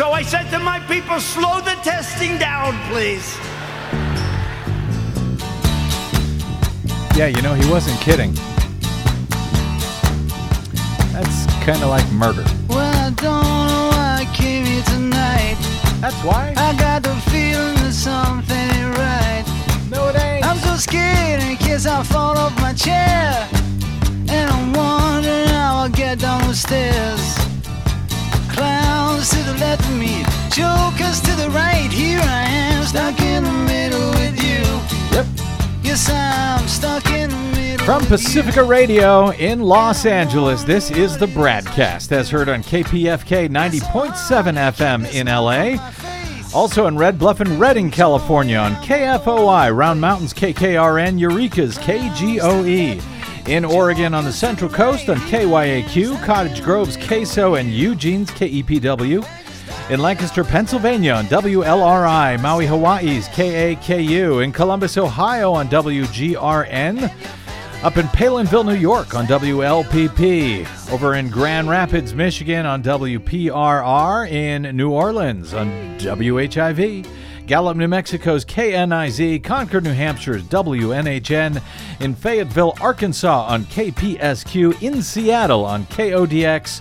So I said to my people, slow the testing down, please. Yeah, you know, he wasn't kidding. That's kind of like murder. Well, I don't know why I came here tonight. That's why? I got the feeling that something ain't right. No, it ain't. I'm so scared in case I fall off my chair. And I'm wondering how I'll get down the stairs. Clowns to the left of me, jokers to the right. Here I am, stuck in the middle with you. Yep. Yes, I'm stuck in the middle. From Pacifica Radio in Los Angeles, this is the Bradcast, as heard on KPFK 90.7 FM in LA. Also in Red Bluff and Redding, California on KFOI, Round Mountains KKRN, Eureka's KGOE. In Oregon on the Central Coast on KYAQ, Cottage Grove's KSO, and Eugene's KEPW. In Lancaster, Pennsylvania on WLRI, Maui, Hawaii's KAKU. In Columbus, Ohio on WGRN. Up in Palenville, New York on WLPP. Over in Grand Rapids, Michigan on WPRR. In New Orleans on WHIV. Gallup, New Mexico's KNIZ. Concord, New Hampshire's WNHN. In Fayetteville, Arkansas on KPSQ. In Seattle on KODX.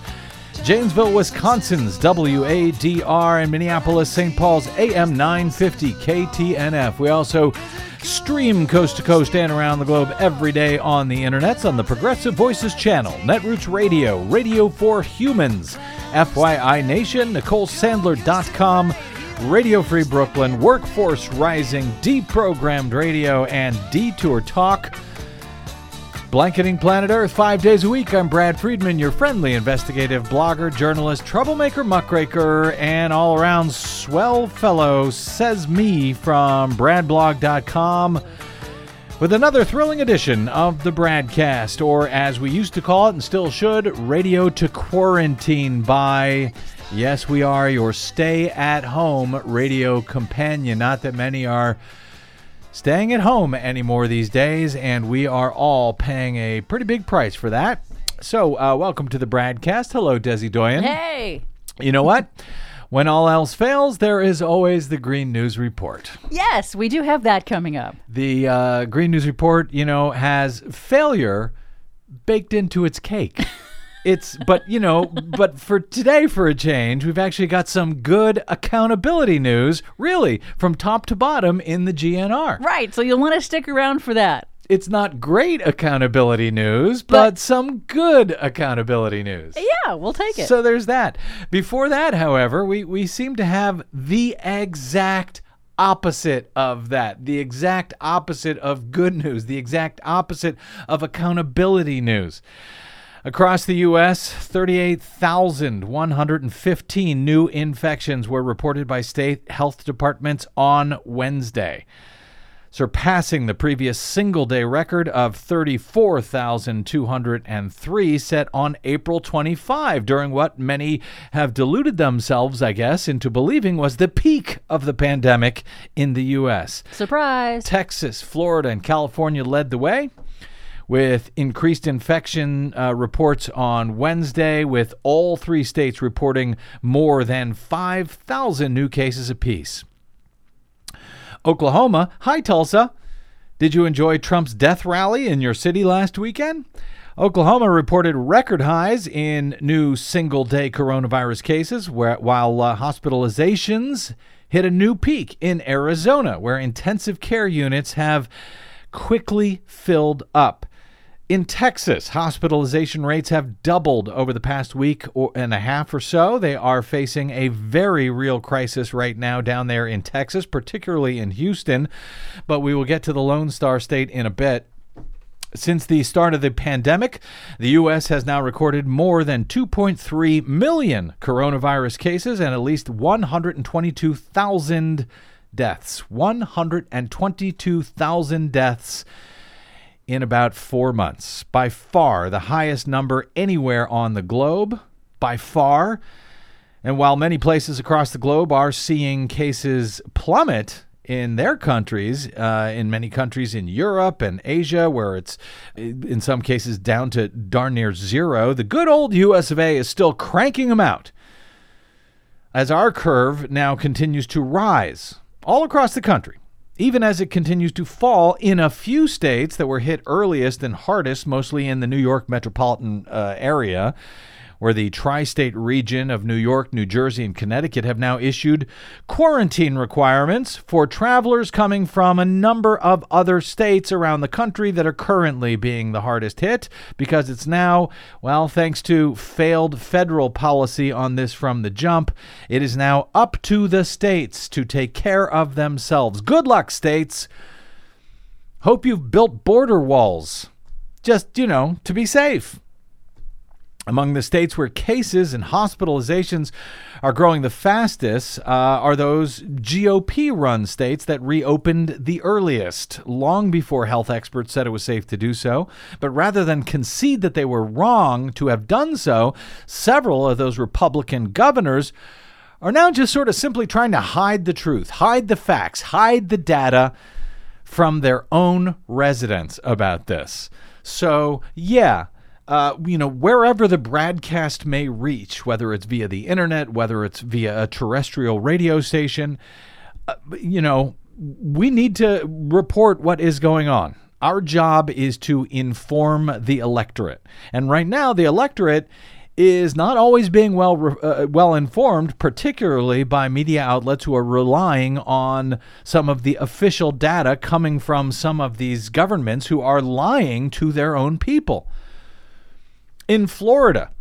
Janesville, Wisconsin's WADR, and Minneapolis, St. Paul's AM 950 KTNF. We also stream coast to coast and around the globe every day on the internets on the Progressive Voices channel, Netroots Radio, Radio for Humans, FYI Nation, NicoleSandler.com, Radio Free Brooklyn, Workforce Rising, Deprogrammed Radio, and Detour Talk. Blanketing Planet Earth five days a week. I'm Brad Friedman, your friendly investigative blogger, journalist, troublemaker, muckraker, and all around swell fellow, says me from BradBlog.com with another thrilling edition of the Bradcast, or as we used to call it and still should, Radio to Quarantine by. Yes, we are your stay at home radio companion. Not that many are staying at home anymore these days, and we are all paying a pretty big price for that. So, uh, welcome to the Bradcast. Hello, Desi Doyen. Hey. You know what? When all else fails, there is always the Green News Report. Yes, we do have that coming up. The uh, Green News Report, you know, has failure baked into its cake. It's, but you know, but for today, for a change, we've actually got some good accountability news, really, from top to bottom in the GNR. Right, so you'll want to stick around for that. It's not great accountability news, but, But- some good accountability news. Yeah, we'll take it. So there's that. Before that, however, we, we seem to have the exact opposite of that. The exact opposite of good news. The exact opposite of accountability news. Across the U.S., 38,115 new infections were reported by state health departments on Wednesday surpassing the previous single day record of 34,203 set on April 25, during what many have deluded themselves, I guess, into believing was the peak of the pandemic in the U.S. Surprise. Texas, Florida, and California led the way. With increased infection uh, reports on Wednesday, with all three states reporting more than 5,000 new cases apiece. Oklahoma. Hi, Tulsa. Did you enjoy Trump's death rally in your city last weekend? Oklahoma reported record highs in new single day coronavirus cases, while uh, hospitalizations hit a new peak in Arizona, where intensive care units have quickly filled up. In Texas, hospitalization rates have doubled over the past week and a half or so. They are facing a very real crisis right now down there in Texas, particularly in Houston. But we will get to the Lone Star State in a bit. Since the start of the pandemic, the U.S. has now recorded more than 2.3 million coronavirus cases and at least 122,000 deaths. 122,000 deaths in about four months. By far the highest number anywhere on the globe. By far. And while many places across the globe are seeing cases plummet in their countries, uh, in many countries in Europe and Asia, where it's in some cases down to darn near zero, the good old US of A is still cranking them out. as our curve now continues to rise all across the country, even as it continues to fall in a few states that were hit earliest and hardest, mostly in the New York metropolitan uh, area where the tri state region of New York, New Jersey, and Connecticut have now issued quarantine requirements for travelers coming from a number of other states around the country that are currently being the hardest hit because it's now, well, thanks to failed federal policy on this from the jump, it is now up to the states to take care of themselves. Good luck, states. Hope you've built border walls. Just, you know, to be safe. Among the states where cases and hospitalizations are growing the fastest uh, are those GOP run states that reopened the earliest, long before health experts said it was safe to do so. But rather than concede that they were wrong to have done so, several of those Republican governors are now just sort of simply trying to hide the truth, hide the facts, hide the data from their own residents about this. So, yeah uh, you know, wherever the Bradcast may reach, whether it's via the internet, whether it's via a terrestrial radio station, uh, you know, we need to report what is going on. Our job is to inform the electorate. And right now, the electorate is not always being well uh, well informed, particularly by media outlets who are relying on some of the official data coming from some of these governments who are lying to their own people in Florida,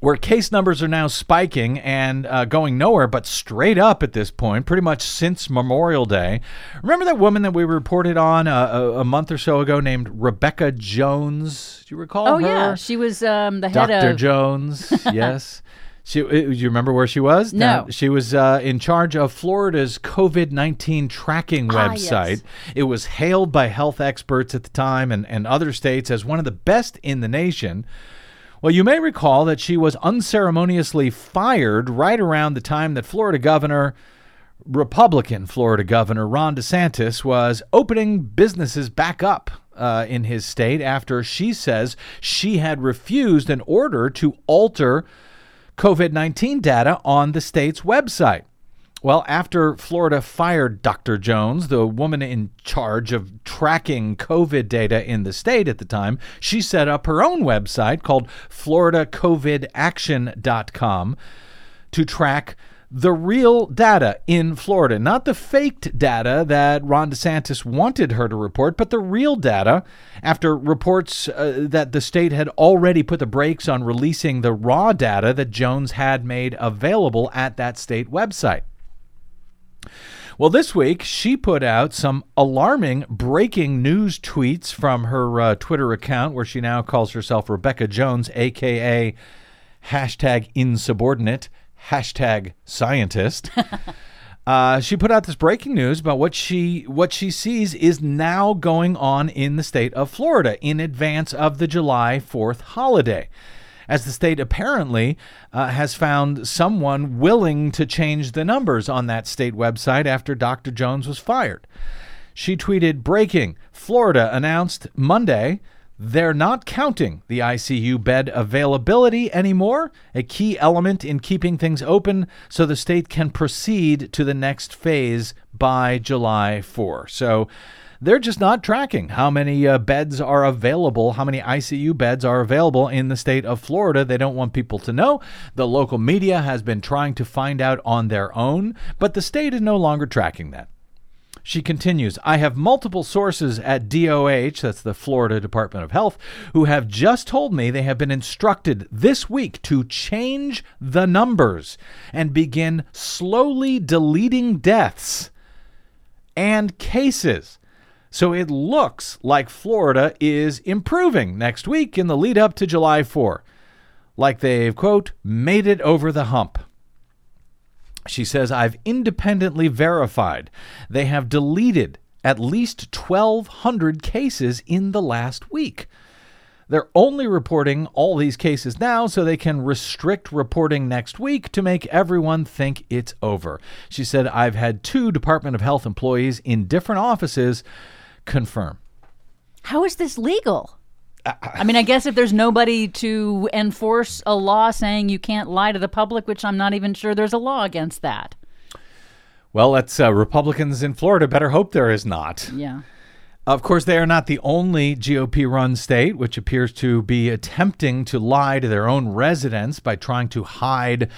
where case numbers are now spiking and uh, going nowhere but straight up at this point, pretty much since Memorial Day. Remember that woman that we reported on a, uh, a, a month or so ago named Rebecca Jones? Do you recall Oh her? yeah, she was um, the head Dr. of. Jones, yes. She, uh, you remember where she was? No. She was uh, in charge of Florida's COVID 19 tracking Ah, yes. website. It was hailed by health experts at the time and, and other states as one of the best in the nation. Well, you may recall that she was unceremoniously fired right around the time that Florida Governor, Republican Florida Governor Ron DeSantis, was opening businesses back up uh, in his state after she says she had refused an order to alter COVID 19 data on the state's website. Well, after Florida fired Dr. Jones, the woman in charge of tracking COVID data in the state at the time, she set up her own website called FloridaCOVIDAction.com to track the real data in Florida, not the faked data that Ron DeSantis wanted her to report, but the real data after reports uh, that the state had already put the brakes on releasing the raw data that Jones had made available at that state website. Well, this week she put out some alarming breaking news tweets from her uh, Twitter account, where she now calls herself Rebecca Jones, aka hashtag insubordinate, hashtag scientist. Uh, she put out this breaking news about what she what she sees is now going on in the state of Florida in advance of the July 4th holiday as the state apparently uh, has found someone willing to change the numbers on that state website after Dr. Jones was fired. She tweeted Breaking Florida announced Monday they're not counting the ICU bed availability anymore, a key element in keeping things open so the state can proceed to the next phase by July 4. So they're just not tracking how many uh, beds are available, how many ICU beds are available in the state of Florida. They don't want people to know. The local media has been trying to find out on their own, but the state is no longer tracking that. She continues, I have multiple sources at DOH, that's the Florida Department of Health, who have just told me they have been instructed this week to change the numbers and begin slowly deleting deaths and cases. So it looks like Florida is improving next week in the lead up to July 4. Like they've, quote, made it over the hump. She says, I've independently verified they have deleted at least 1,200 cases in the last week. They're only reporting all these cases now so they can restrict reporting next week to make everyone think it's over. She said, I've had two Department of Health employees in different offices confirm. How is this legal? I mean, I guess if there's nobody to enforce a law saying you can't lie to the public, which I'm not even sure there's a law against that. Well, let's uh, Republicans in Florida better hope there is not. Yeah. Of course, they are not the only GOP run state which appears to be attempting to lie to their own residents by trying to hide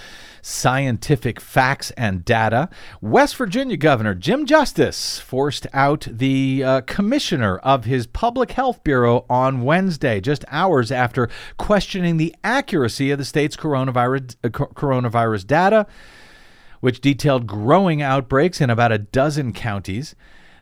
scientific facts and data. West Virginia Governor Jim Justice forced out the uh, commissioner of his Public Health Bureau on Wednesday, just hours after questioning the accuracy of the state's coronavirus, uh, coronavirus data, which detailed growing outbreaks in about a dozen counties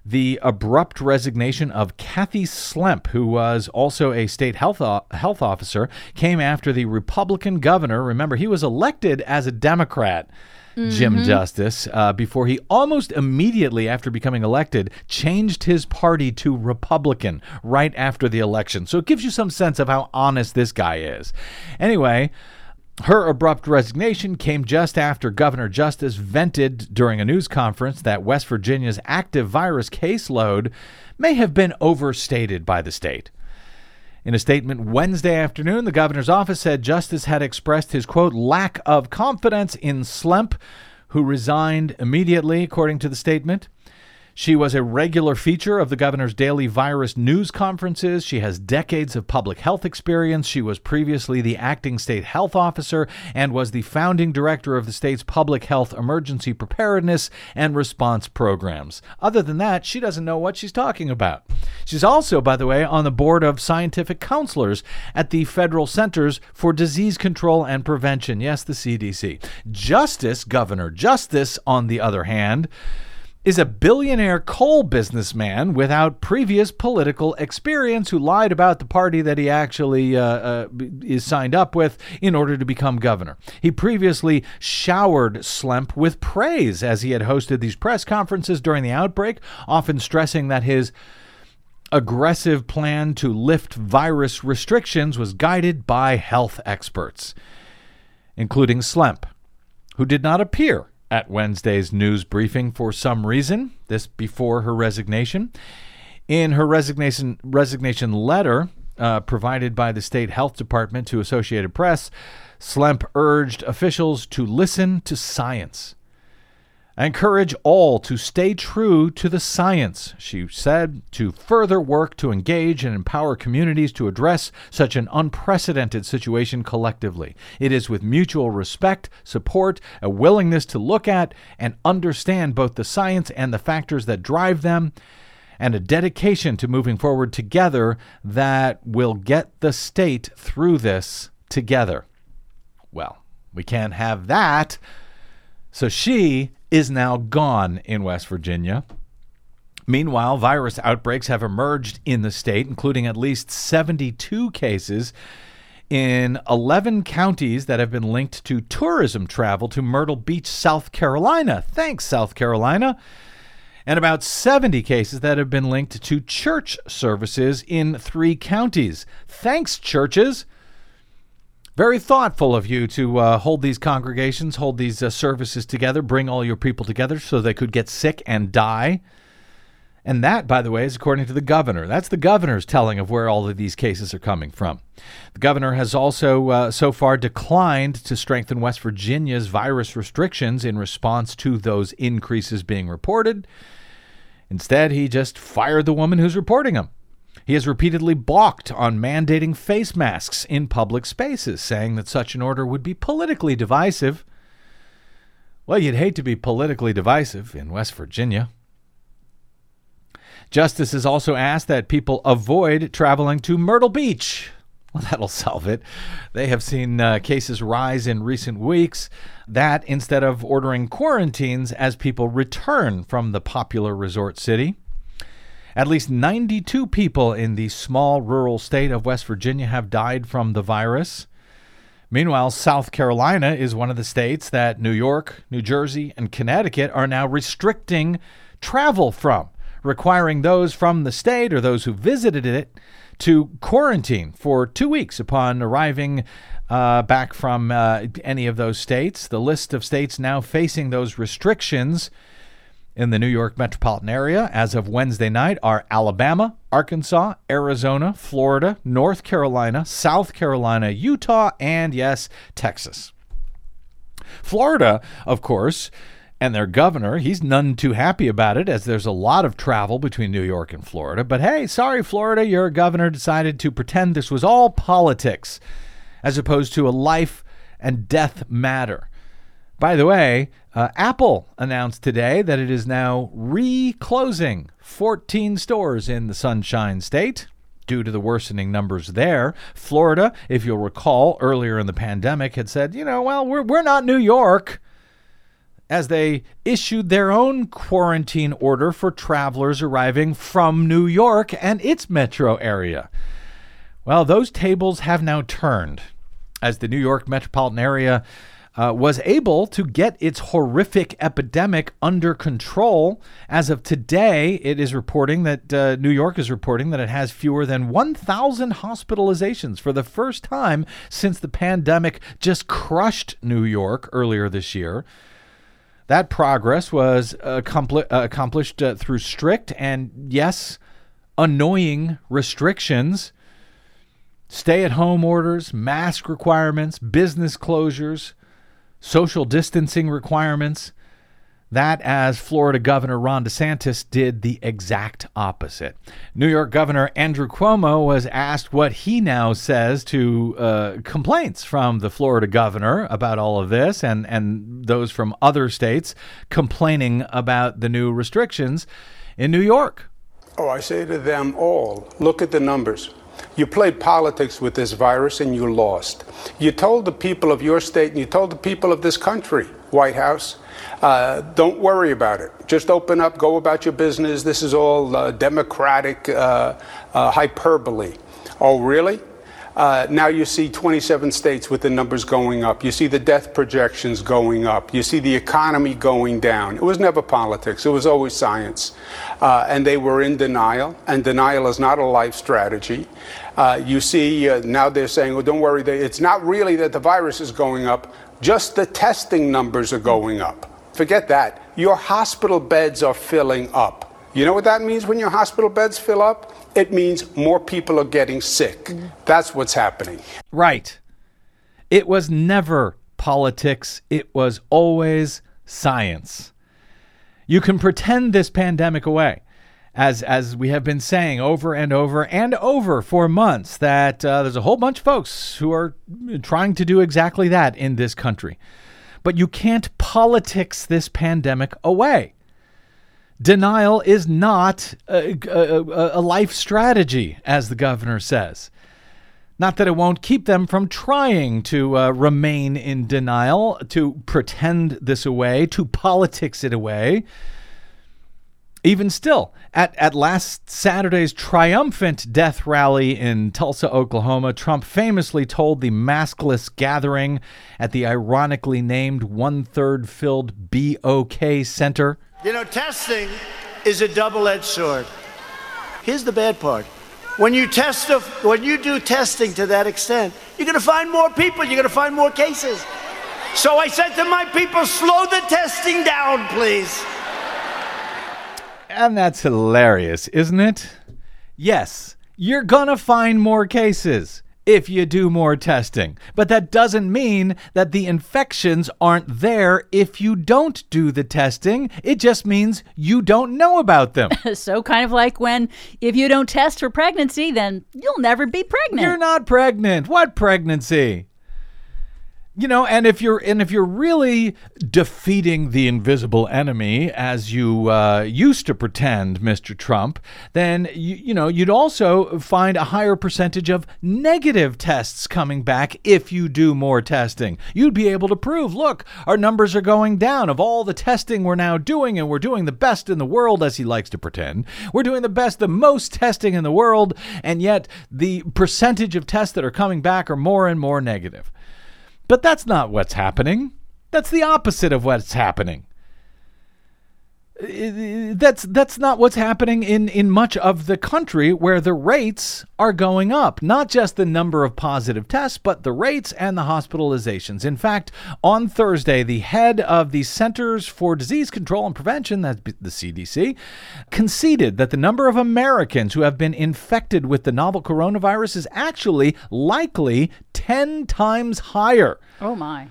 the abrupt resignation of Cathy Slemp, who was also a state health o- health officer, came after the Republican governor. Remember, he was elected as a Democrat. Jim Justice, uh, before he almost immediately after becoming elected changed his party to Republican right after the election. So it gives you some sense of how honest this guy is. Anyway, her abrupt resignation came just after Governor Justice vented during a news conference that West Virginia's active virus caseload may have been overstated by the state. In a statement Wednesday afternoon, the governor's office said Justice had expressed his quote lack of confidence in Slemp, who resigned immediately, according to the statement. She was a regular feature of the governor's daily virus news conferences. She has decades of public health experience. She was previously the acting state health officer and was the founding director of the state's public health emergency preparedness and response programs. Other than that, she doesn't know what she's talking about. She's also, by the way, on the board of scientific counselors at the Federal Centers for Disease Control and Prevention. Yes, the CDC. Justice, Governor Justice, on the other hand, is a billionaire coal businessman without previous political experience who lied about the party that he actually uh, uh, is signed up with in order to become governor. He previously showered Slemp with praise as he had hosted these press conferences during the outbreak, often stressing that his aggressive plan to lift virus restrictions was guided by health experts, including Slemp, who did not appear at Wednesday's news briefing for some reason, this before her resignation. In her resignation resignation letter uh, provided by the state health department to Associated Press, Slemp urged officials to listen to science. I encourage all to stay true to the science, she said, to further work to engage and empower communities to address such an unprecedented situation collectively. It is with mutual respect, support, a willingness to look at and understand both the science and the factors that drive them, and a dedication to moving forward together that will get the state through this together. Well, we can't have that. So she is now gone in West Virginia. Meanwhile, virus outbreaks have emerged in the state, including at least 72 cases in 11 counties that have been linked to tourism travel to Myrtle Beach, South Carolina. Thanks, South Carolina. And about 70 cases that have been linked to church services in three counties. Thanks, churches. Very thoughtful of you to uh, hold these congregations, hold these uh, services together, bring all your people together so they could get sick and die. And that, by the way, is according to the governor. That's the governor's telling of where all of these cases are coming from. The governor has also uh, so far declined to strengthen West Virginia's virus restrictions in response to those increases being reported. Instead, he just fired the woman who's reporting them. He has repeatedly balked on mandating face masks in public spaces, saying that such an order would be politically divisive. Well, you'd hate to be politically divisive in West Virginia. Justice has also asked that people avoid traveling to Myrtle Beach. Well, that'll solve it. They have seen uh, cases rise in recent weeks. That instead of ordering quarantines as people return from the popular resort city. At least 92 people in the small rural state of West Virginia have died from the virus. Meanwhile, South Carolina is one of the states that New York, New Jersey, and Connecticut are now restricting travel from, requiring those from the state or those who visited it to quarantine for two weeks upon arriving uh, back from uh, any of those states. The list of states now facing those restrictions in the New York metropolitan area as of Wednesday night are Alabama, Arkansas, Arizona, Florida, North Carolina, South Carolina, Utah, and yes, Texas. Florida, of course, and their governor, he's none too happy about it as there's a lot of travel between New York and Florida. But hey, sorry, Florida, your governor decided to pretend this was all politics as opposed to a life and death matter. By the way, uh, Apple announced today that it is now reclosing 14 stores in the Sunshine State due to the worsening numbers there. Florida, if you'll recall, earlier in the pandemic had said, you know, well, we're, we're not New York, as they issued their own quarantine order for travelers arriving from New York and its metro area. Well, those tables have now turned as the New York metropolitan area uh, was able to get its horrific epidemic under control. As of today, it is reporting that uh, New York is reporting that it has fewer than 1,000 hospitalizations for the first time since the pandemic just crushed New York earlier this year. That progress was accompli- accomplished uh, through strict and, yes, annoying restrictions stay at home orders, mask requirements, business closures, social distancing requirements. That, as Florida Governor Ron DeSantis did the exact opposite. New York Governor Andrew Cuomo was asked what he now says to uh, complaints from the Florida governor about all of this and, and those from other states complaining about the new restrictions in New York. Oh, I say to them all look at the numbers. You played politics with this virus and you lost. You told the people of your state and you told the people of this country, White House, uh, don't worry about it. Just open up, go about your business. This is all uh, democratic uh, uh hyperbole. Oh, really? Uh, now you see 27 states with the numbers going up. You see the death projections going up. You see the economy going down. It was never politics, it was always science. Uh, and they were in denial, and denial is not a life strategy. Uh, you see, uh, now they're saying, well, don't worry, it's not really that the virus is going up, just the testing numbers are going up. Forget that. Your hospital beds are filling up. You know what that means when your hospital beds fill up? it means more people are getting sick. Mm-hmm. That's what's happening. Right. It was never politics, it was always science. You can pretend this pandemic away. As, as we have been saying over and over and over for months, that uh, there's a whole bunch of folks who are trying to do exactly that in this country. But you can't politics this pandemic away. Denial is not a, a, a, life strategy, as the governor says. Not that it won't keep them from trying to uh, remain in denial, to pretend this away, to politics it away. Even still, at, at last Saturday's triumphant death rally in Tulsa, Oklahoma, Trump famously told the maskless gathering at the ironically named one third filled BOK Center you know, testing is a double edged sword. Here's the bad part. When you test, when you do testing to that extent, you're going to find more people. You're going to find more cases. So I said to my people, slow the testing down, please. And that's hilarious, isn't it? Yes, you're going to find more cases if you do more testing. But that doesn't mean that the infections aren't there if you don't do the testing. It just means you don't know about them. so, kind of like when if you don't test for pregnancy, then you'll never be pregnant. You're not pregnant. What pregnancy? You know and if you're and if you're really defeating the invisible enemy as you uh, used to pretend mr trump then you, you know you'd also find a higher percentage of negative tests coming back if you do more testing. You'd be able to prove look our numbers are going down. Of all the testing we're now doing and we're doing the best in the world as he likes to pretend we're doing the best the most testing in the world and yet the percentage of tests that are coming back are more and more negative but that's not what's happening. That's the opposite of what's happening. That's that's not what's happening in in much of the country where the rates are going up not just the number of positive tests but the rates and the hospitalizations in fact on Thursday the head of the Centers for Disease Control and Prevention that's the CDC conceded that the number of Americans who have been infected with the novel coronavirus is actually likely 10 times higher Oh my.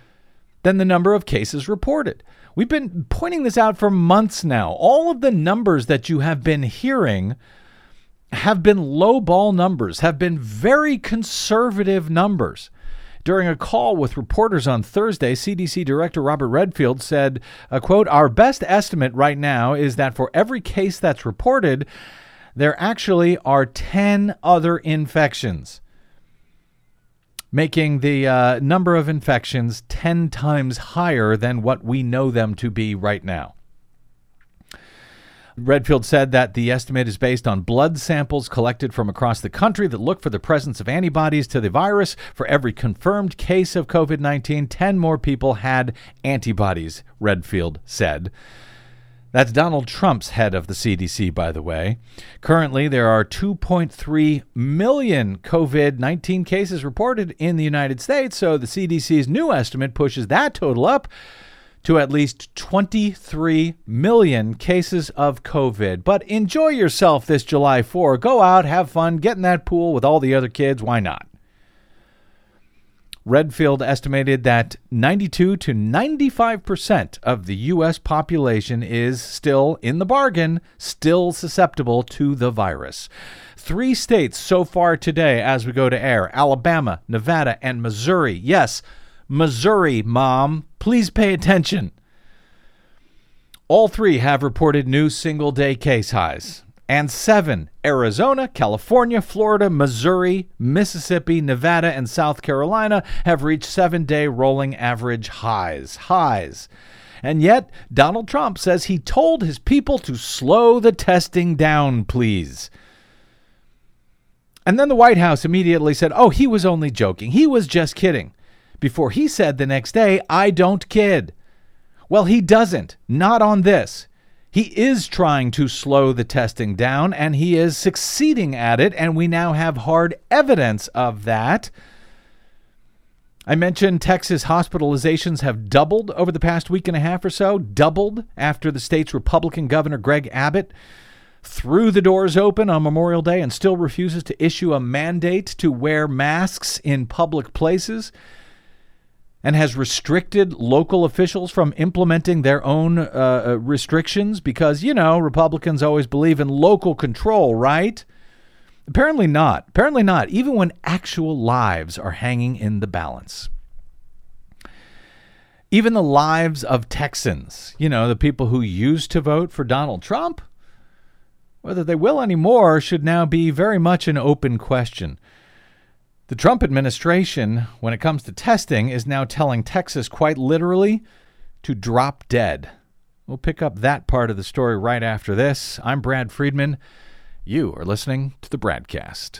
than the number of cases reported. We've been pointing this out for months now. All of the numbers that you have been hearing have been low ball numbers, have been very conservative numbers. During a call with reporters on Thursday, CDC Director Robert Redfield said, uh, quote, Our best estimate right now is that for every case that's reported, there actually are 10 other infections making the uh, number of infections 10 times higher than what we know them to be right now. Redfield said that the estimate is based on blood samples collected from across the country that look for the presence of antibodies to the virus. For every confirmed case of COVID 19, 10 more people had antibodies, Redfield said. That's Donald Trump's head of the CDC, by the way. Currently, there are 2.3 million COVID 19 cases reported in the United States, so the CDC's new estimate pushes that total up to at least 23 million cases of COVID. But enjoy yourself this July 4. Go out, have fun, get in that pool with all the other kids. Why not? Redfield estimated that 92 to 95% of the U.S. population is still, in the bargain, still susceptible to the virus. Three states so far today, as we go to air Alabama, Nevada, and Missouri. Yes, Missouri, Mom. Please pay attention. All three have reported new single day case highs and seven Arizona, California, Florida, Missouri, Mississippi, Nevada, and South Carolina have reached seven day rolling average highs. Highs. And yet, Donald Trump says he told his people to slow the testing down, please. And then the White House immediately said, oh, he was only joking. He was just kidding. Before he said the next day, I don't kid. Well, he doesn't. Not on this. He is trying to slow the testing down, and he is succeeding at it, and we now have hard evidence of that. I mentioned Texas hospitalizations have doubled over the past week and a half or so, doubled after the state's Republican Governor Greg Abbott threw the doors open on Memorial Day and still refuses to issue a mandate to wear masks in public places and has restricted local officials from implementing their own uh, uh, restrictions because, you know, Republicans always believe in local control, right? Apparently not. Apparently not, even when actual lives are hanging in the balance. Even the lives of Texans, you know, the people who used to vote for Donald Trump, whether they will anymore should now be very much an open question. The Trump administration, when it comes to testing, is now telling Texas quite literally to drop dead. We'll pick up that part of the story right after this. I'm Brad Friedman. You are listening to the Bradcast.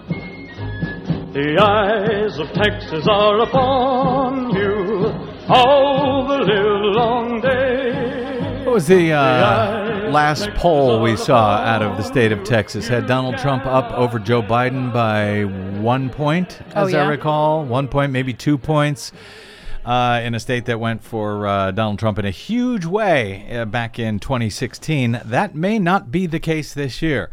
The eyes of Texas are upon you all the live long day. What was the uh, last poll we saw out of the state of Texas? Had Donald Trump up over Joe Biden by one point, Oh, as yeah? I recall. One point, maybe two points. Uh, in a state that went for uh, Donald Trump in a huge way uh, back in 2016. That may not be the case this year.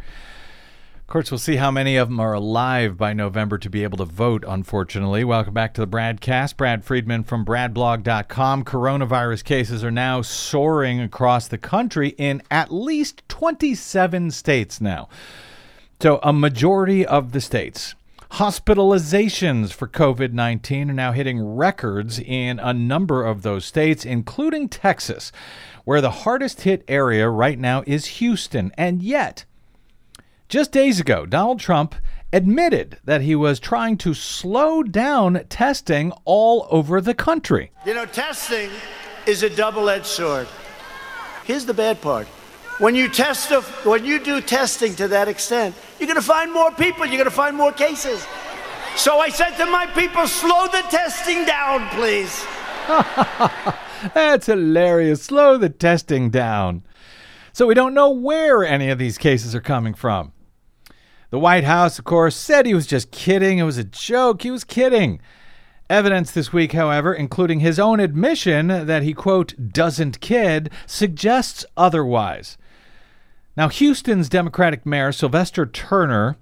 Of course, we'll see how many of them are alive by November to be able to vote, unfortunately. Welcome back to the Bradcast. Brad Friedman from BradBlog.com. Coronavirus cases are now soaring across the country in at least 27 states now. So, a majority of the states Hospitalizations for COVID 19 are now hitting records in a number of those states, including Texas, where the hardest hit area right now is Houston. And yet, just days ago, Donald Trump admitted that he was trying to slow down testing all over the country. You know, testing is a double edged sword. Here's the bad part. When you test, when you do testing to that extent, you're going to find more people. You're going to find more cases. So I said to my people, slow the testing down, please. That's hilarious. Slow the testing down. So we don't know where any of these cases are coming from. The White House, of course, said he was just kidding. It was a joke. He was kidding. Evidence this week, however, including his own admission that he, quote, doesn't kid, suggests otherwise. Now, Houston's Democratic Mayor, Sylvester Turner,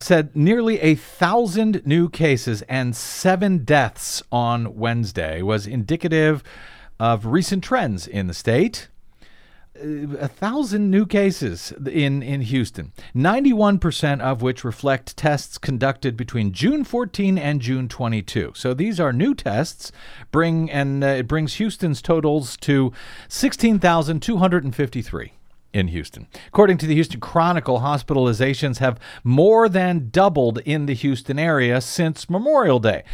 said nearly a thousand new cases and seven deaths on Wednesday was indicative of recent trends in the state a thousand new cases in, in Houston, 91% of which reflect tests conducted between June 14 and June 22. So these are new tests, bring and uh, it brings Houston's totals to 16,253 in Houston. According to the Houston Chronicle, hospitalizations have more than doubled in the Houston area since Memorial Day.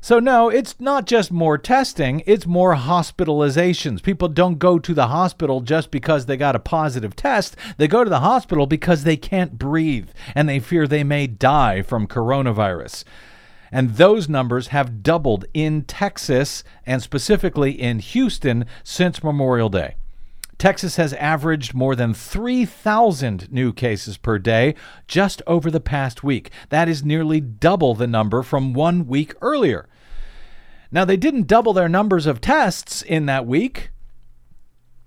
So, no, it's not just more testing, it's more hospitalizations. People don't go to the hospital just because they got a positive test. They go to the hospital because they can't breathe and they fear they may die from coronavirus. And those numbers have doubled in Texas and specifically in Houston since Memorial Day. Texas has averaged more than 3,000 new cases per day just over the past week. That is nearly double the number from one week earlier. Now, they didn't double their numbers of tests in that week.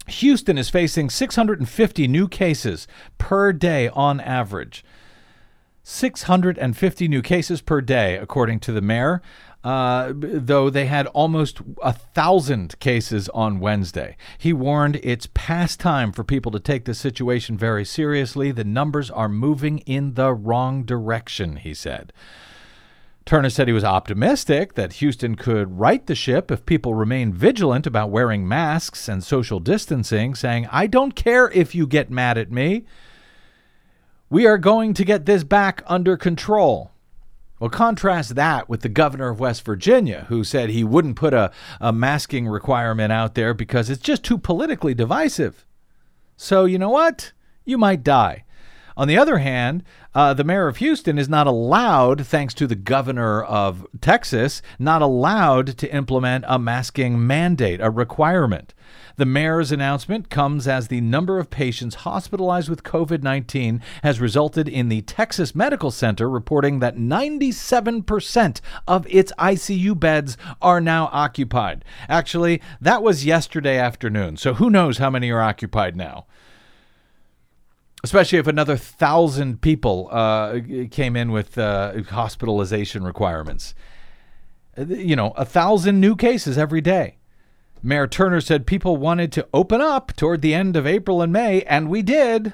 Houston is facing 650 new cases per day on average. 650 new cases per day, according to the mayor uh, though they had almost a thousand cases on Wednesday. He warned it's past time for people to take the situation very seriously. The numbers are moving in the wrong direction, he said. Turner said he was optimistic that Houston could right the ship if people remain vigilant about wearing masks and social distancing, saying, I don't care if you get mad at me. We are going to get this back under control. Well, contrast that with the governor of West Virginia, who said he wouldn't put a, a masking requirement out there because it's just too politically divisive. So, you know what? You might die. On the other hand, uh, the mayor of Houston is not allowed, thanks to the governor of Texas, not allowed to implement a masking mandate, a requirement. The mayor's announcement comes as the number of patients hospitalized with COVID 19 has resulted in the Texas Medical Center reporting that 97% of its ICU beds are now occupied. Actually, that was yesterday afternoon, so who knows how many are occupied now especially if another thousand people uh, came in with uh, hospitalization requirements. You know, a thousand new cases every day. Mayor Turner said people wanted to open up toward the end of April and May, and we did.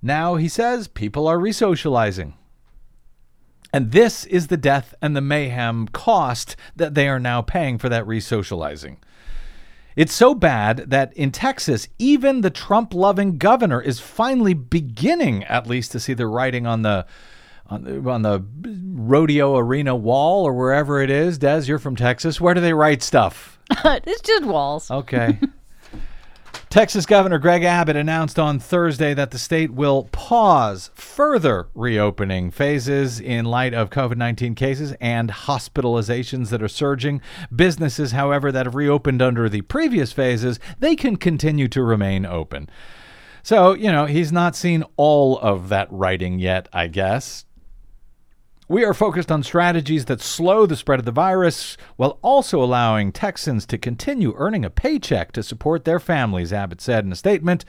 Now, he says, people are resocializing. And this is the death and the mayhem cost that they are now paying for that resocializing. It's so bad that in Texas, even the Trump loving governor is finally beginning, at least, to see the writing on the. On the, on the rodeo arena wall or wherever it is. Des, you're from Texas. Where do they write stuff? it's just walls. Okay. Texas Governor Greg Abbott announced on Thursday that the state will pause further reopening phases in light of COVID 19 cases and hospitalizations that are surging. Businesses, however, that have reopened under the previous phases, they can continue to remain open. So, you know, he's not seen all of that writing yet, I guess. We are focused on strategies that slow the spread of the virus while also allowing Texans to continue earning a paycheck to support their families, Abbott said in a statement.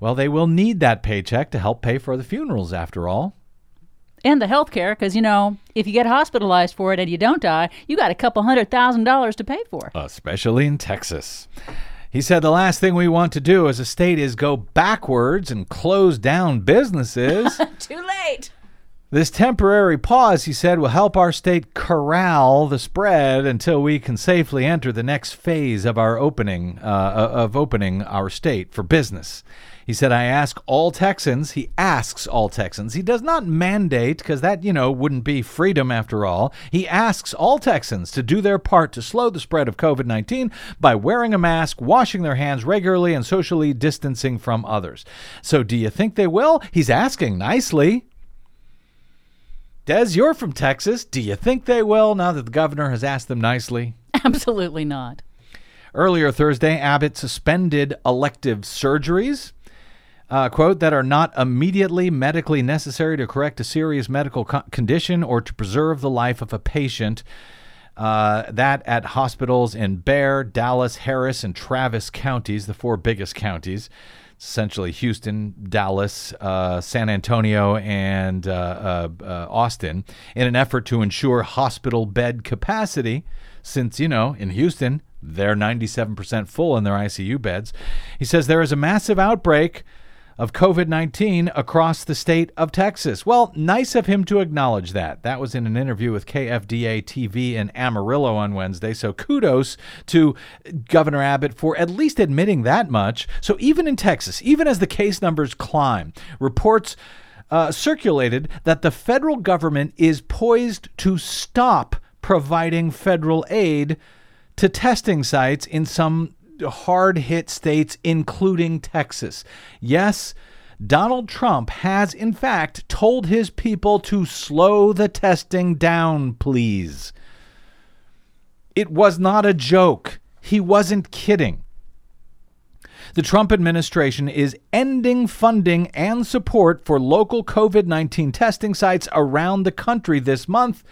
Well, they will need that paycheck to help pay for the funerals, after all. And the health care, because, you know, if you get hospitalized for it and you don't die, you got a couple hundred thousand dollars to pay for. Especially in Texas. He said the last thing we want to do as a state is go backwards and close down businesses. Too late. This temporary pause, he said, will help our state corral the spread until we can safely enter the next phase of our opening uh, of opening our state for business. He said, I ask all Texans, he asks all Texans. He does not mandate, because that, you know, wouldn't be freedom after all. He asks all Texans to do their part to slow the spread of COVID 19 by wearing a mask, washing their hands regularly, and socially distancing from others. So, do you think they will? He's asking nicely. Des, you're from Texas. Do you think they will now that the governor has asked them nicely? Absolutely not. Earlier Thursday, Abbott suspended elective surgeries. Uh, quote, that are not immediately medically necessary to correct a serious medical co- condition or to preserve the life of a patient. Uh, that at hospitals in Bexar, Dallas, Harris, and Travis counties, the four biggest counties essentially Houston, Dallas, uh, San Antonio, and uh, uh, uh, Austin, in an effort to ensure hospital bed capacity. Since, you know, in Houston, they're 97% full in their ICU beds. He says there is a massive outbreak of COVID 19 across the state of Texas. Well, nice of him to acknowledge that. That was in an interview with KFDA TV in Amarillo on Wednesday. So kudos to Governor Abbott for at least admitting that much. So even in Texas, even as the case numbers climb, reports. Uh, circulated that the federal government is poised to stop providing federal aid to testing sites in some hard hit states, including Texas. Yes, Donald Trump has, in fact, told his people to slow the testing down, please. It was not a joke. He wasn't kidding. The Trump administration is ending funding and support for local COVID 19 testing sites around the country this month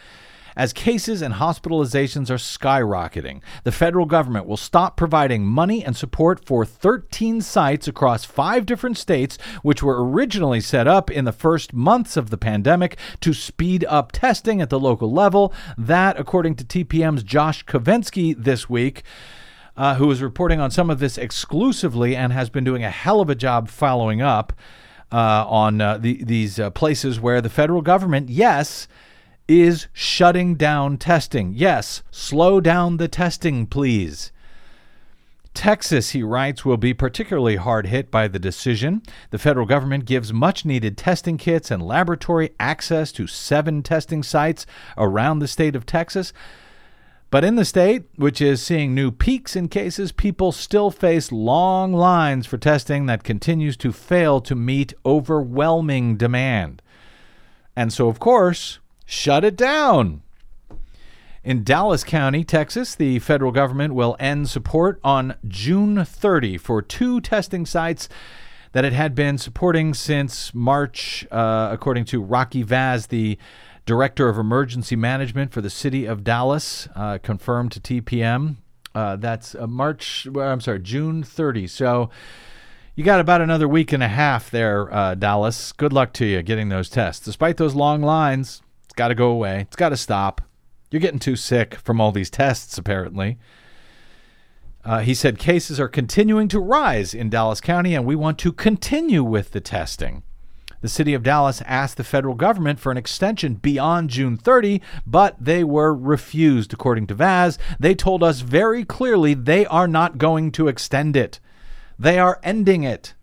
as cases and hospitalizations are skyrocketing, the federal government will stop providing money and support for 13 sites across five different states, which were originally set up in the first months of the pandemic to speed up testing at the local level. That, according to TPM's Josh Kovensky this week, uh, who is reporting on some of this exclusively and has been doing a hell of a job following up uh, on uh, the, these uh, places where the federal government, yes, is shutting down testing. Yes, slow down the testing, please. Texas, he writes, will be particularly hard hit by the decision. The federal government gives much needed testing kits and laboratory access to seven testing sites around the state of Texas. But in the state, which is seeing new peaks in cases, people still face long lines for testing that continues to fail to meet overwhelming demand. And so, of course, shut it down. In Dallas County, Texas, the federal government will end support on June 30 for two testing sites that it had been supporting since March, uh, according to Rocky Vaz, the director of emergency management for the city of Dallas, uh, confirmed to TPM. Uh, that's uh, March, I'm sorry, June 30. So you got about another week and a half there, uh, Dallas. Good luck to you getting those tests. Despite those long lines, it's got to go away. It's got to stop. You're getting too sick from all these tests, apparently. Uh, he said cases are continuing to rise in Dallas County, and we want to continue with the testing. The city of Dallas asked the federal government for an extension beyond June 30, but they were refused, according to Vaz. They told us very clearly they are not going to extend it, they are ending it.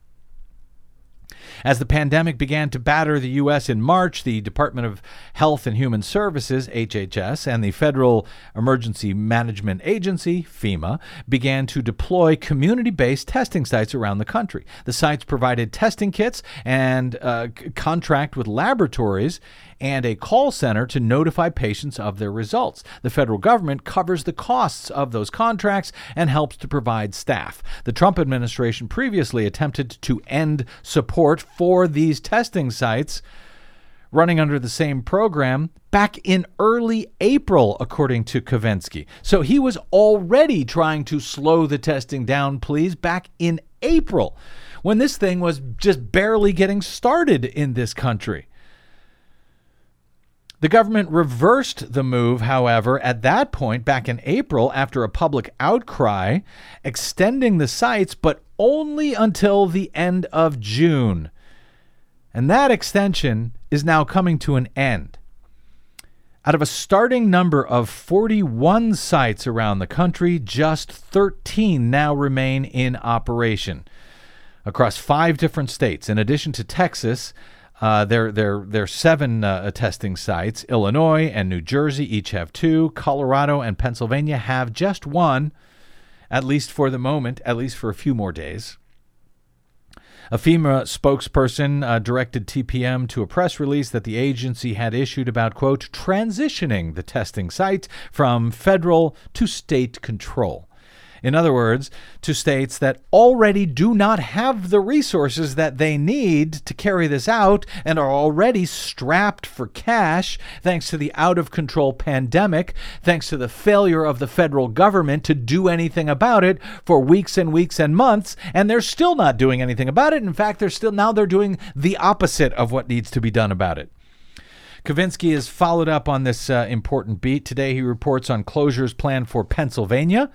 As the pandemic began to batter the U.S. in March, the Department of Health and Human Services, HHS, and the Federal Emergency Management Agency, FEMA, began to deploy community based testing sites around the country. The sites provided testing kits and uh, contract with laboratories and a call center to notify patients of their results. The federal government covers the costs of those contracts and helps to provide staff. The Trump administration previously attempted to end support for these testing sites running under the same program back in early April, according to Kovensky. So he was already trying to slow the testing down, please, back in April when this thing was just barely getting started in this country. The government reversed the move, however, at that point back in April after a public outcry, extending the sites, but only until the end of June. And that extension is now coming to an end. Out of a starting number of 41 sites around the country, just 13 now remain in operation across five different states. In addition to Texas, uh, there, there, there are seven uh, testing sites. Illinois and New Jersey each have two. Colorado and Pennsylvania have just one, at least for the moment, at least for a few more days. A FEMA spokesperson uh, directed TPM to a press release that the agency had issued about, quote, transitioning the testing site from federal to state control. In other words, to states that already do not have the resources that they need to carry this out and are already strapped for cash thanks to the out of control pandemic, thanks to the failure of the federal government to do anything about it for weeks and weeks and months, and they're still not doing anything about it. In fact, they're still now they're doing the opposite of what needs to be done about it. Kovensky has followed up on this uh, important beat. Today, he reports on closures planned for Pennsylvania.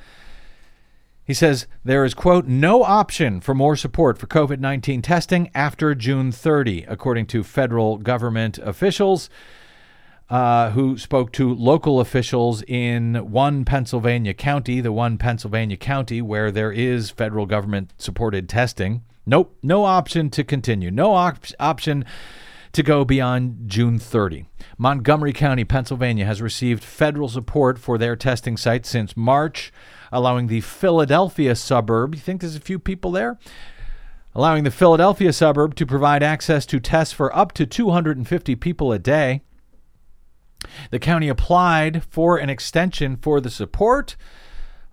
He says there is, quote, no option for more support for COVID 19 testing after June 30, according to federal government officials uh, who spoke to local officials in one Pennsylvania county, the one Pennsylvania county where there is federal government supported testing. Nope, no option to continue. No op- option to go beyond June 30. Montgomery County, Pennsylvania has received federal support for their testing site since March allowing the Philadelphia suburb, you think there's a few people there? Allowing the Philadelphia suburb to provide access to tests for up to 250 people a day. The county applied for an extension for the support.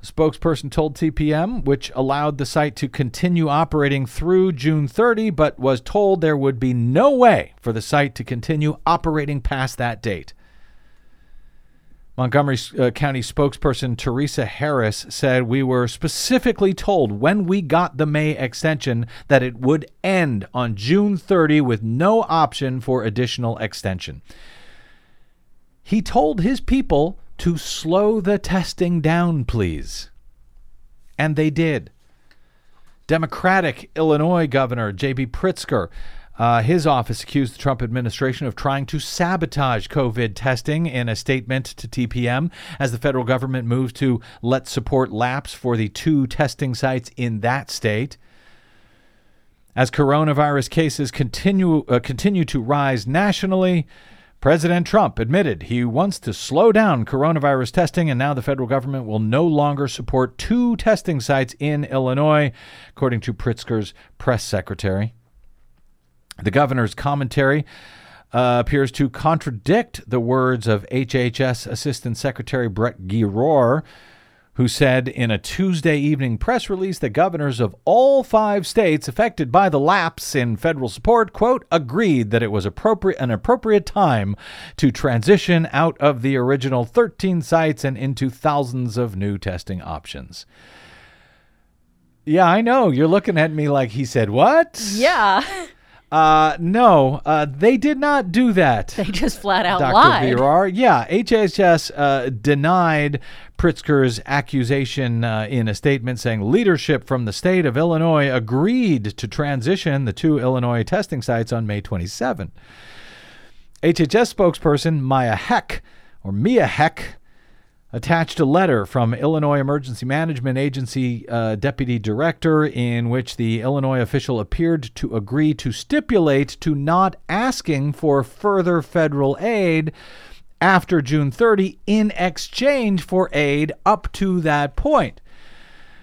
A spokesperson told TPM, which allowed the site to continue operating through June 30, but was told there would be no way for the site to continue operating past that date. Montgomery uh, County spokesperson Teresa Harris said, We were specifically told when we got the May extension that it would end on June 30 with no option for additional extension. He told his people to slow the testing down, please. And they did. Democratic Illinois Governor J.B. Pritzker uh, his office accused the Trump administration of trying to sabotage COVID testing in a statement to TPM as the federal government moves to let support lapse for the two testing sites in that state. As coronavirus cases continue uh, continue to rise nationally, President Trump admitted he wants to slow down coronavirus testing, and now the federal government will no longer support two testing sites in Illinois, according to Pritzker's press secretary. The governor's commentary uh, appears to contradict the words of HHS Assistant Secretary Brett Giroir, who said in a Tuesday evening press release that governors of all five states affected by the lapse in federal support, quote, agreed that it was appropriate an appropriate time to transition out of the original 13 sites and into thousands of new testing options. Yeah, I know. You're looking at me like he said, What? Yeah. Uh, no, uh, they did not do that. They just flat out Dr. lied. Virar. Yeah, HHS uh, denied Pritzker's accusation uh, in a statement saying leadership from the state of Illinois agreed to transition the two Illinois testing sites on May 27. HHS spokesperson Maya Heck, or Mia Heck, attached a letter from Illinois Emergency Management Agency uh, Deputy Director in which the Illinois official appeared to agree to stipulate to not asking for further federal aid after June 30 in exchange for aid up to that point.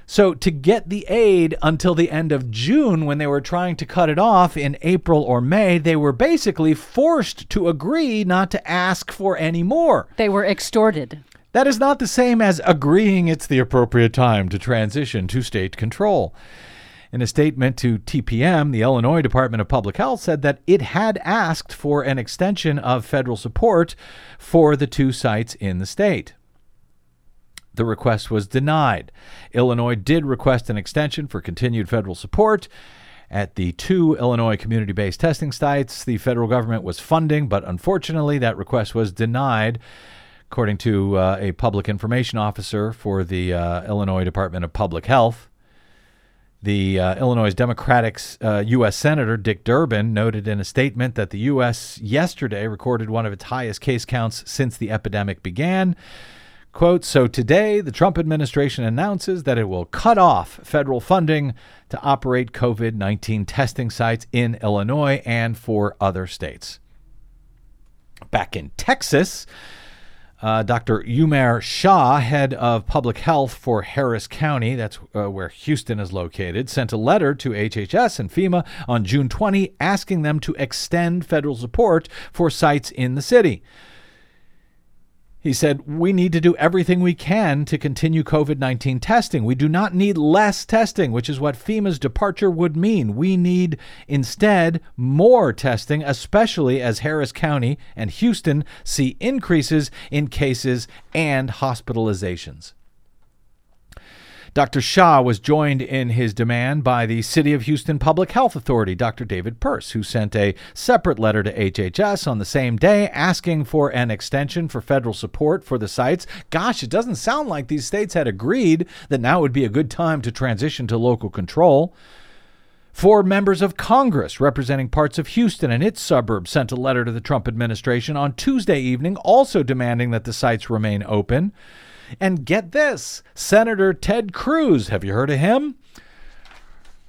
So, to get the aid until the end of June, when they were trying to cut it off in April or May, they were basically forced to agree not to ask for any more. They were extorted. That is not the same as agreeing it's the appropriate time to transition to state control. In a statement to TPM, the Illinois Department of Public Health said that it had asked for an extension of federal support for the two sites in the state. The request was denied. Illinois did request an extension for continued federal support. At the two Illinois community based testing sites, the federal government was funding, but unfortunately, that request was denied according to uh, a public information officer for the uh, Illinois Department of Public Health. The uh, Illinois Democratic uh, U.S. Senator Dick Durbin noted in a statement that the U.S. yesterday recorded one of its highest case counts since the epidemic began. Quote, so today the Trump administration announces that it will cut off federal funding to operate COVID 19 testing sites in Illinois and for other states. Back in Texas, uh, Dr. Umair Shah, head of public health for Harris County, that's uh, where Houston is located, sent a letter to HHS and FEMA on June 20 asking them to extend federal support for sites in the city. He said, We need to do everything we can to continue COVID 19 testing. We do not need less testing, which is what FEMA's departure would mean. We need instead more testing, especially as Harris County and Houston see increases in cases and hospitalizations. Dr. Shah was joined in his demand by the City of Houston Public Health Authority, Dr. David Persse, who sent a separate letter to HHS on the same day asking for an extension for federal support for the sites. Gosh, it doesn't sound like these states had agreed that now would be a good time to transition to local control. Four members of Congress representing parts of Houston and its suburbs sent a letter to the Trump administration on Tuesday evening, also demanding that the sites remain open. And get this Senator Ted Cruz, have you heard of him?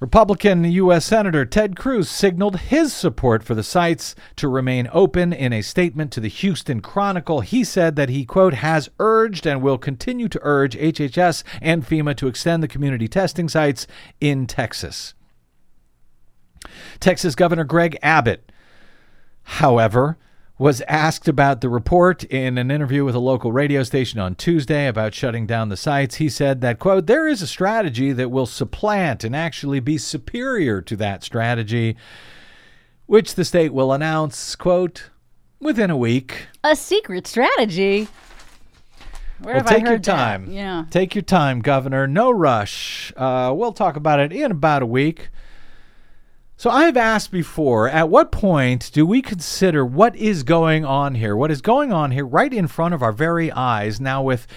Republican U.S. Senator Ted Cruz signaled his support for the sites to remain open in a statement to the Houston Chronicle. He said that he, quote, has urged and will continue to urge HHS and FEMA to extend the community testing sites in Texas. Texas Governor Greg Abbott, however, was asked about the report in an interview with a local radio station on Tuesday about shutting down the sites. He said that, quote, there is a strategy that will supplant and actually be superior to that strategy, which the state will announce, quote, within a week. A secret strategy. Where well, have I take your heard that? time. Yeah. Take your time, Governor. No rush. Uh, we'll talk about it in about a week. So I've asked before, at what point do we consider what is going on here? What is going on here right in front of our very eyes now with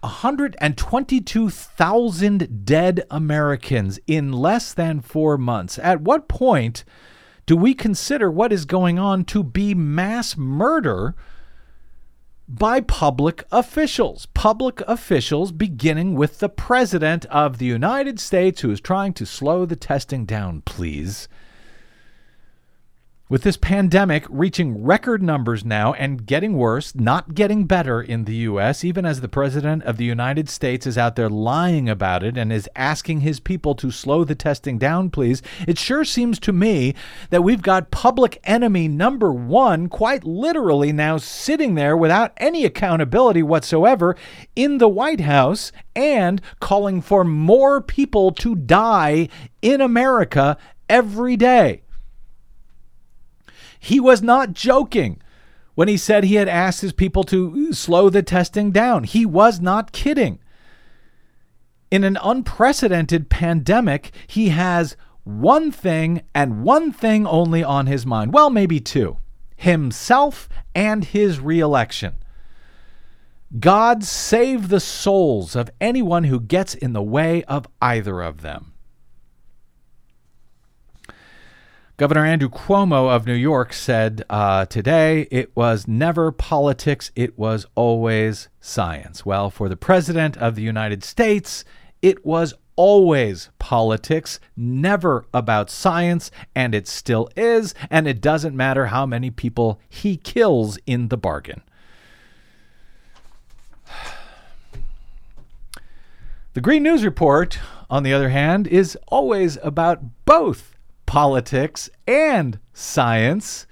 122,000 dead Americans in less than 4 months. At what point do we consider what is going on to be mass murder? By public officials. Public officials, beginning with the President of the United States, who is trying to slow the testing down, please. With this pandemic reaching record numbers now and getting worse, not getting better in the U.S., even as the President of the United States is out there lying about it and is asking his people to slow the testing down, please, it sure seems to me that we've got public enemy number one quite literally now sitting there without any accountability whatsoever in the White House and calling for more people to die in America every day. He was not joking when he said he had asked his people to slow the testing down. He was not kidding. In an unprecedented pandemic, he has one thing and one thing only on his mind. Well, maybe two himself and his reelection. God save the souls of anyone who gets in the way of either of them. Governor Andrew Cuomo of New York said uh, today it was never politics, it was always science. Well, for the President of the United States, it was always politics, never about science, and it still is, and it doesn't matter how many people he kills in the bargain. The Green News Report, on the other hand, is always about both politics, and science.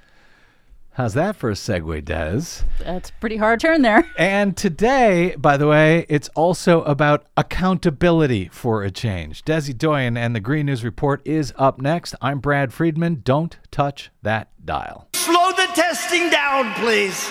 How's that for a segue, Des? That's a pretty hard turn there. And today, by the way, it's also about accountability for a change. Desi Doyen and the Green News Report is up next. I'm Brad Friedman. Don't touch that dial. Slow the testing down, please.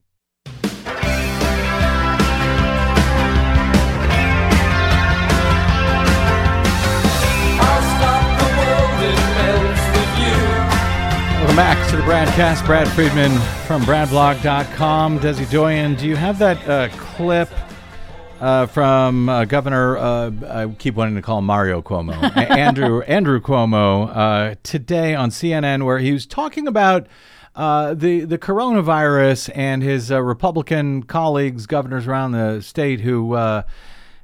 Welcome back to the Bradcast. Brad Friedman from BradBlog.com. Desi Doyen, do you have that uh, clip uh, from uh, Governor? Uh, I keep wanting to call him Mario Cuomo, Andrew Andrew Cuomo, uh, today on CNN, where he was talking about uh, the the coronavirus and his uh, Republican colleagues, governors around the state, who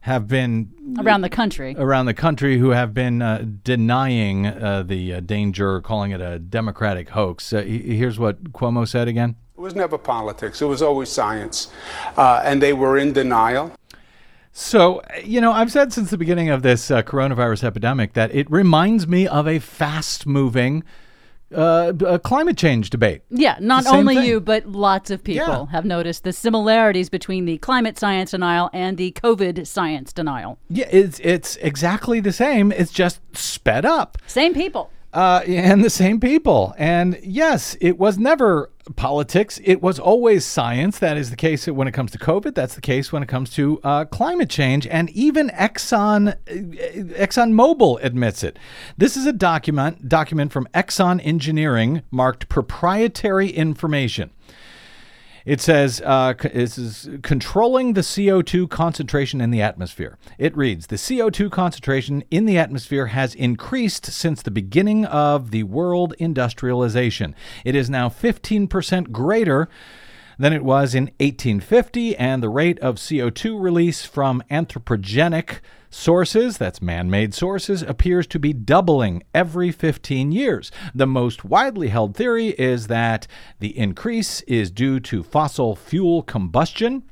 have been around the country around the country who have been uh, denying uh, the uh, danger, calling it a democratic hoax. Uh, here's what Cuomo said again. It was never politics. It was always science, uh, and they were in denial. So, you know, I've said since the beginning of this uh, coronavirus epidemic that it reminds me of a fast moving uh, a climate change debate. Yeah, not only thing. you, but lots of people Yeah. have noticed the similarities between the climate science denial and the COVID science denial. Yeah, it's it's exactly the same. It's just sped up. Same people. Uh, and the same people. And yes, it was never politics. It was always science. That is the case when it comes to COVID. That's the case when it comes to uh, climate change. And even Exxon, uh, Exxon Mobil admits it. This is a document document from Exxon Engineering marked proprietary information. It says uh, this is controlling the CO2 concentration in the atmosphere. It reads The CO2 concentration in the atmosphere has increased since the beginning of the world industrialization. It is now 15% greater than it was in 1850, and the rate of CO2 release from anthropogenic sources, that's man made sources, appears to be doubling every 15 years. The most widely held theory is that the increase is due to fossil fuel combustion.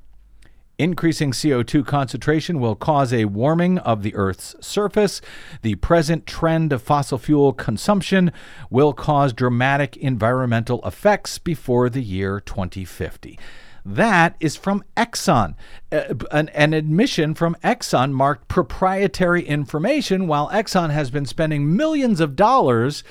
Increasing CO2 concentration will cause a warming of the Earth's surface. The present trend of fossil fuel consumption will cause dramatic environmental effects before the year 2050. That is from Exxon. Uh, an, an admission from Exxon marked proprietary information, while Exxon has been spending millions of dollars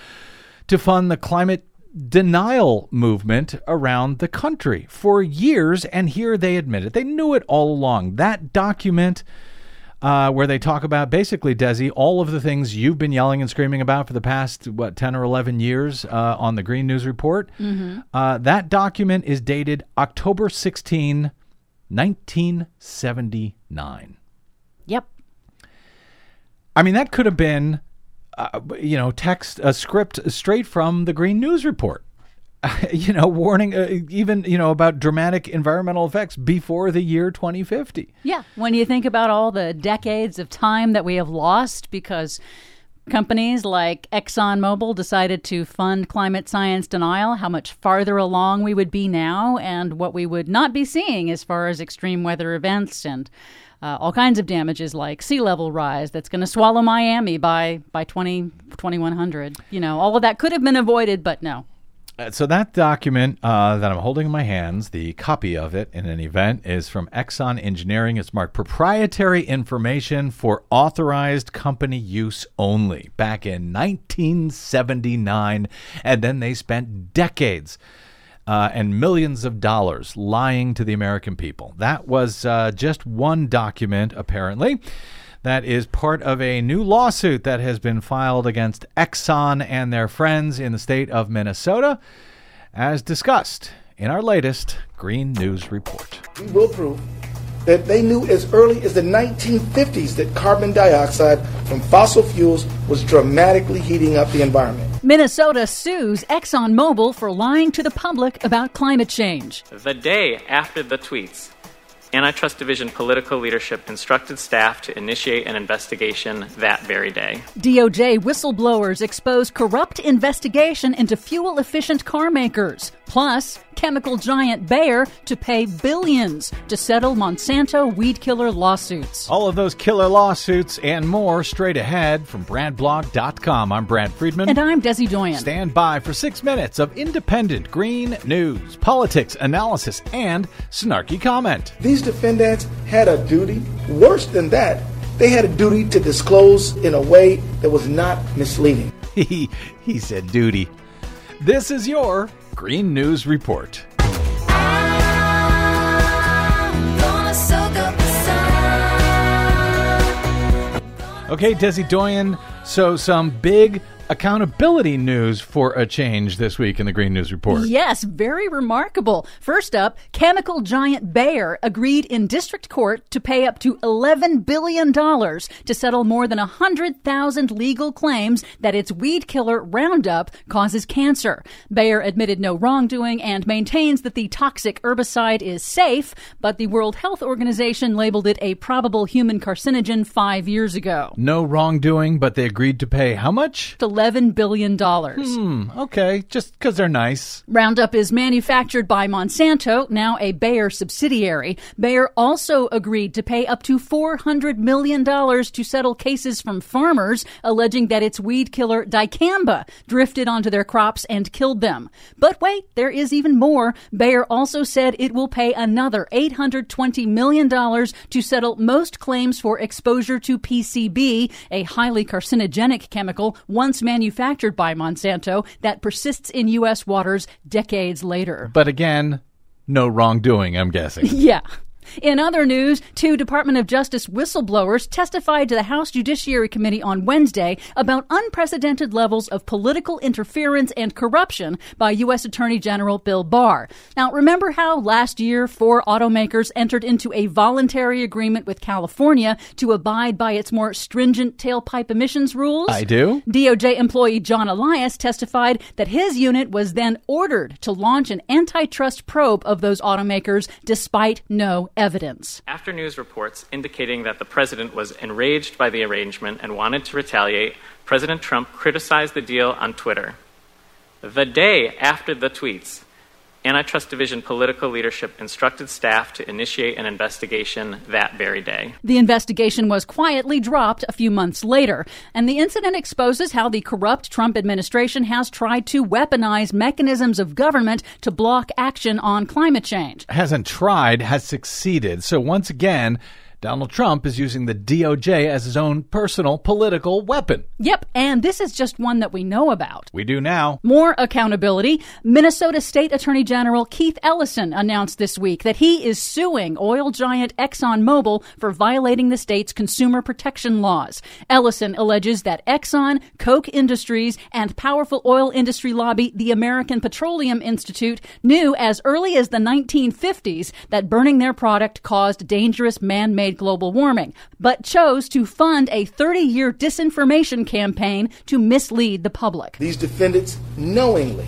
to fund the climate denial movement around the country for years. And here they admit it. They knew it all along. That document. Uh, where they talk about basically, Desi, all of the things you've been yelling and screaming about for the past, what, 10 or 11 years uh, on the Green News Report. Uh, that document is dated October 16, 1979. Yep. I mean, that could have been, uh, you know, text, a script straight from the Green News Report. you know, warning uh, even, you know, about dramatic environmental effects before the year 2050. Yeah. When you think about all the decades of time that we have lost because companies like ExxonMobil decided to fund climate science denial, how much farther along we would be now, and what we would not be seeing as far as extreme weather events and uh, all kinds of damages like sea level rise that's going to swallow Miami by by 20, 2100. You know, all of that could have been avoided, but no. Uh, So that document uh, that I'm holding in my hands, the copy of it in an event, is from Exxon Engineering. It's marked proprietary information for authorized company use only back in 1979. And then they spent decades uh, and millions of dollars lying to the American people. That was uh, just one document, apparently. That is part of a new lawsuit that has been filed against Exxon and their friends in the state of Minnesota, as discussed in our latest Green News Report. we will prove that they knew as early as the 1950s that carbon dioxide from fossil fuels was dramatically heating up the environment. Minnesota sues ExxonMobil for lying to the public about climate change. The day after the tweets, Antitrust Division political leadership instructed staff to initiate an investigation that very day. DOJ whistleblowers expose corrupt investigation into fuel efficient car makers. Plus, chemical giant Bayer to pay billions to settle Monsanto weed killer lawsuits. All of those killer lawsuits and more straight ahead from BradBlog.com. I'm Brad Friedman. And I'm Desi Doyen. Stand by for six minutes of independent green news, politics, analysis, and snarky comment. These defendants had a duty. Worse than that, they had a duty to disclose in a way that was not misleading. he, he said duty. This is your Green News Report. Okay, Desi Doyen. So, some big accountability news for a change this week in the Green News Report. Yes, very remarkable. First up, chemical giant Bayer agreed in district court to pay up to $11 billion to settle more than 100,000 legal claims that its weed killer Roundup causes cancer. Bayer admitted no wrongdoing and maintains that the toxic herbicide is safe, but the World Health Organization labeled it a probable human carcinogen five years ago. No wrongdoing, but they agreed to pay how much? $11 billion. Hmm, okay, just because they're nice. Roundup is manufactured by Monsanto, now a Bayer subsidiary. Bayer also agreed to pay up to $400 million to settle cases from farmers alleging that its weed killer dicamba drifted onto their crops and killed them. But wait, there is even more. Bayer also said it will pay another $820 million to settle most claims for exposure to PCB, a highly carcinogenic chemical once manufactured by Monsanto that persists in U.S. waters decades later. But again, no wrongdoing, I'm guessing. Yeah. In other news, two Department of Justice whistleblowers testified to the House Judiciary Committee on Wednesday about unprecedented levels of political interference and corruption by U.S. Attorney General Bill Barr. Now, remember how last year four automakers entered into a voluntary agreement with California to abide by its more stringent tailpipe emissions rules? I do. DOJ employee John Elias testified that his unit was then ordered to launch an antitrust probe of those automakers despite no evidence. After news reports indicating that the president was enraged by the arrangement and wanted to retaliate, President Trump criticized the deal on Twitter. The day after the tweets, Antitrust Division political leadership instructed staff to initiate an investigation that very day. The investigation was quietly dropped a few months later, and the incident exposes how the corrupt Trump administration has tried to weaponize mechanisms of government to block action on climate change. Hasn't tried, has succeeded. So once again, Donald Trump is using the DOJ as his own personal political weapon. Yep, and this is just one that we know about. We do now. More accountability. Minnesota State Attorney General Keith Ellison announced this week that he is suing oil giant ExxonMobil for violating the state's consumer protection laws. Ellison alleges that Exxon, Koch Industries, and powerful oil industry lobby, the American Petroleum Institute, knew as early as the 1950s that burning their product caused dangerous man made global warming, but chose to fund a 30 year disinformation campaign to mislead the public. These defendants knowingly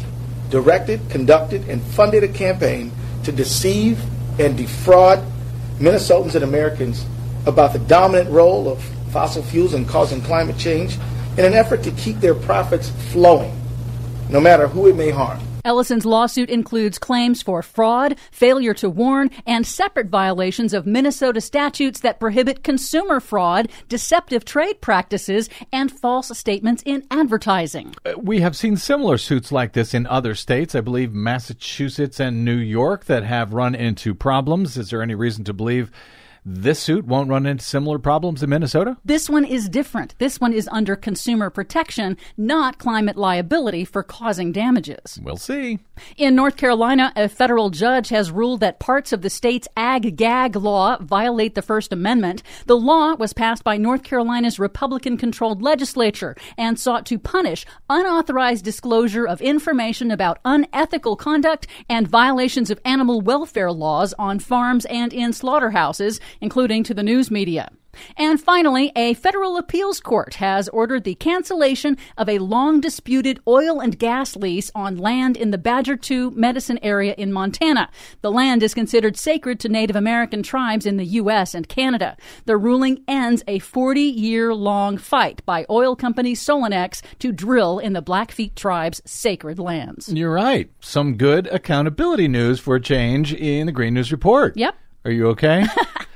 directed, conducted, and funded a campaign to deceive and defraud Minnesotans and Americans about the dominant role of fossil fuels in causing climate change in an effort to keep their profits flowing, no matter who it may harm. Ellison's lawsuit includes claims for fraud, failure to warn, and separate violations of Minnesota statutes that prohibit consumer fraud, deceptive trade practices, and false statements in advertising. Uh, We have seen similar suits like this in other states. I believe Massachusetts and New York that have run into problems. Is there any reason to believe this suit won't run into similar problems in Minnesota? This one is different. This one is under consumer protection, not climate liability for causing damages. We'll see. In North Carolina, a federal judge has ruled that parts of the state's ag gag law violate the First Amendment. The law was passed by North Carolina's Republican controlled legislature and sought to punish unauthorized disclosure of information about unethical conduct and violations of animal welfare laws on farms and in slaughterhouses, including to the news media. And finally, a federal appeals court has ordered the cancellation of a long disputed oil and gas lease on land in the Badger 2 Medicine area in Montana. The land is considered sacred to Native American tribes in the U.S. and Canada. The ruling ends a 40 year long fight by oil company Solenex to drill in the Blackfeet tribe's sacred lands. You're right. Some good accountability news for a change in the Green News Report. Yep. Are you okay?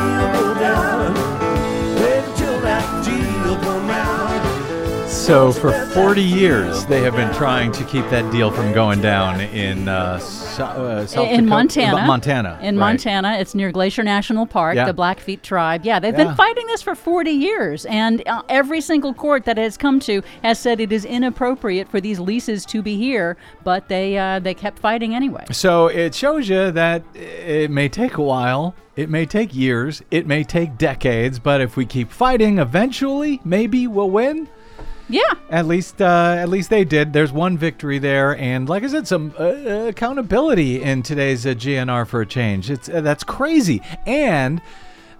So, for 40 years, they have been trying to keep that deal from going down in uh, so, uh, South in Dakota- Montana. Montana. In right. Montana. It's near Glacier National Park, Yeah. the Blackfeet tribe. Yeah, they've Yeah. been fighting this for 40 years. And uh, every single court that has come to has said it is inappropriate for these leases to be here, but they, uh, they kept fighting anyway. So it shows you that it may take a while, it may take years, it may take decades, but if we keep fighting, eventually, maybe we'll win. Yeah. At least, uh, at least they did. There's one victory there, and like I said, some uh, accountability in today's uh, GNR for a change. It's uh, that's crazy. And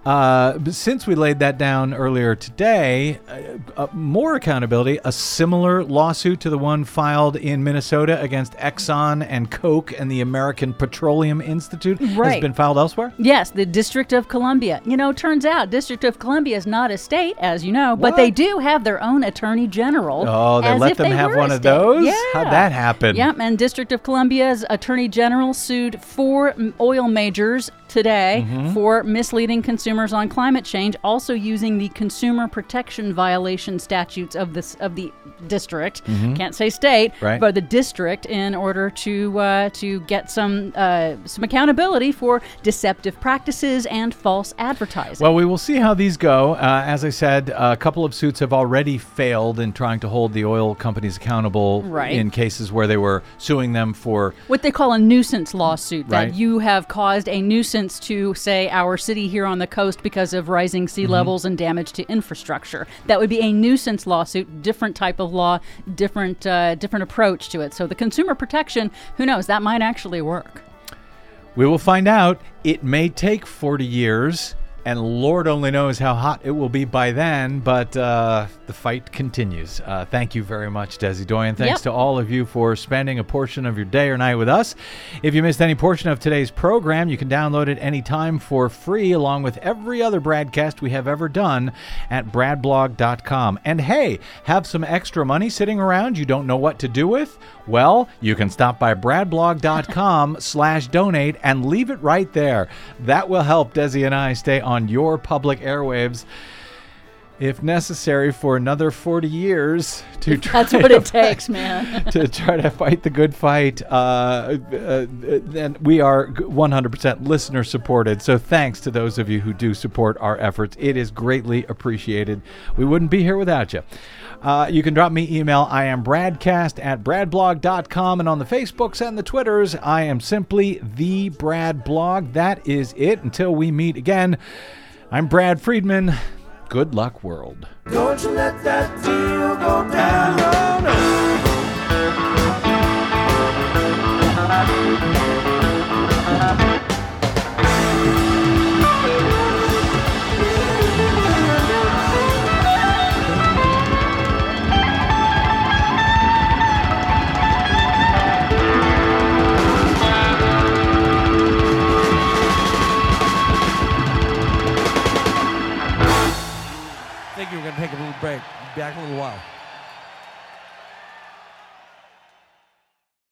uh, since we laid that down earlier today, uh, uh, more accountability. A similar lawsuit to the one filed in Minnesota against Exxon and Koch and the American Petroleum Institute has been filed elsewhere. Yes, the District of Columbia. You know, turns out District of Columbia is not a state, as you know, but they do have their own attorney general. Oh, they let them they have one of those? Yeah. How'd that happen? Yep, and District of Columbia's attorney general sued four oil majors today Mm-hmm. for misleading consumers on climate change, also using the consumer protection violation statutes of this of the district. Can't say state, Mm-hmm. Right. but the district in order to uh, to get some uh, some accountability for deceptive practices and false advertising. Well, we will see how these go. Uh, as I said, a couple of suits have already failed in trying to hold the oil companies accountable Right. in cases where they were suing them for. what they call a nuisance lawsuit Right. that you have caused a nuisance to say our city here on the coast because of rising sea Mm-hmm. levels and damage to infrastructure that would be a nuisance lawsuit different type of law different uh, different approach to it so the consumer protection who knows that might actually work We will find out. It may take 40 years, and Lord only knows how hot it will be by then, but uh, the fight continues. Uh, thank you very much, Desi Doyen. Thanks Yep. to all of you for spending a portion of your day or night with us. If you missed any portion of today's program, you can download it anytime for free, along with every other broadcast we have ever done at bradblog.com. And hey, have some extra money sitting around you don't know what to do with? Well, you can stop by bradblog.com slash donate and leave it right there. That will help Desi and I stay on your public airwaves if necessary for another 40 years to try that's what to it takes man to try to fight the good fight. Uh, uh, and we are 100% listener supported. So thanks to those of you who do support our efforts. It is greatly appreciated. We wouldn't be here without you. Uh, you can drop me email. I am Bradcast at bradblog.com. And on the Facebooks and the Twitters, I am simply the Brad Blog. That is it. Until we meet again, I'm Brad Friedman. Good luck, world. Don't you let that deal go down. No, no. Going to take a little break. Be back in a little while.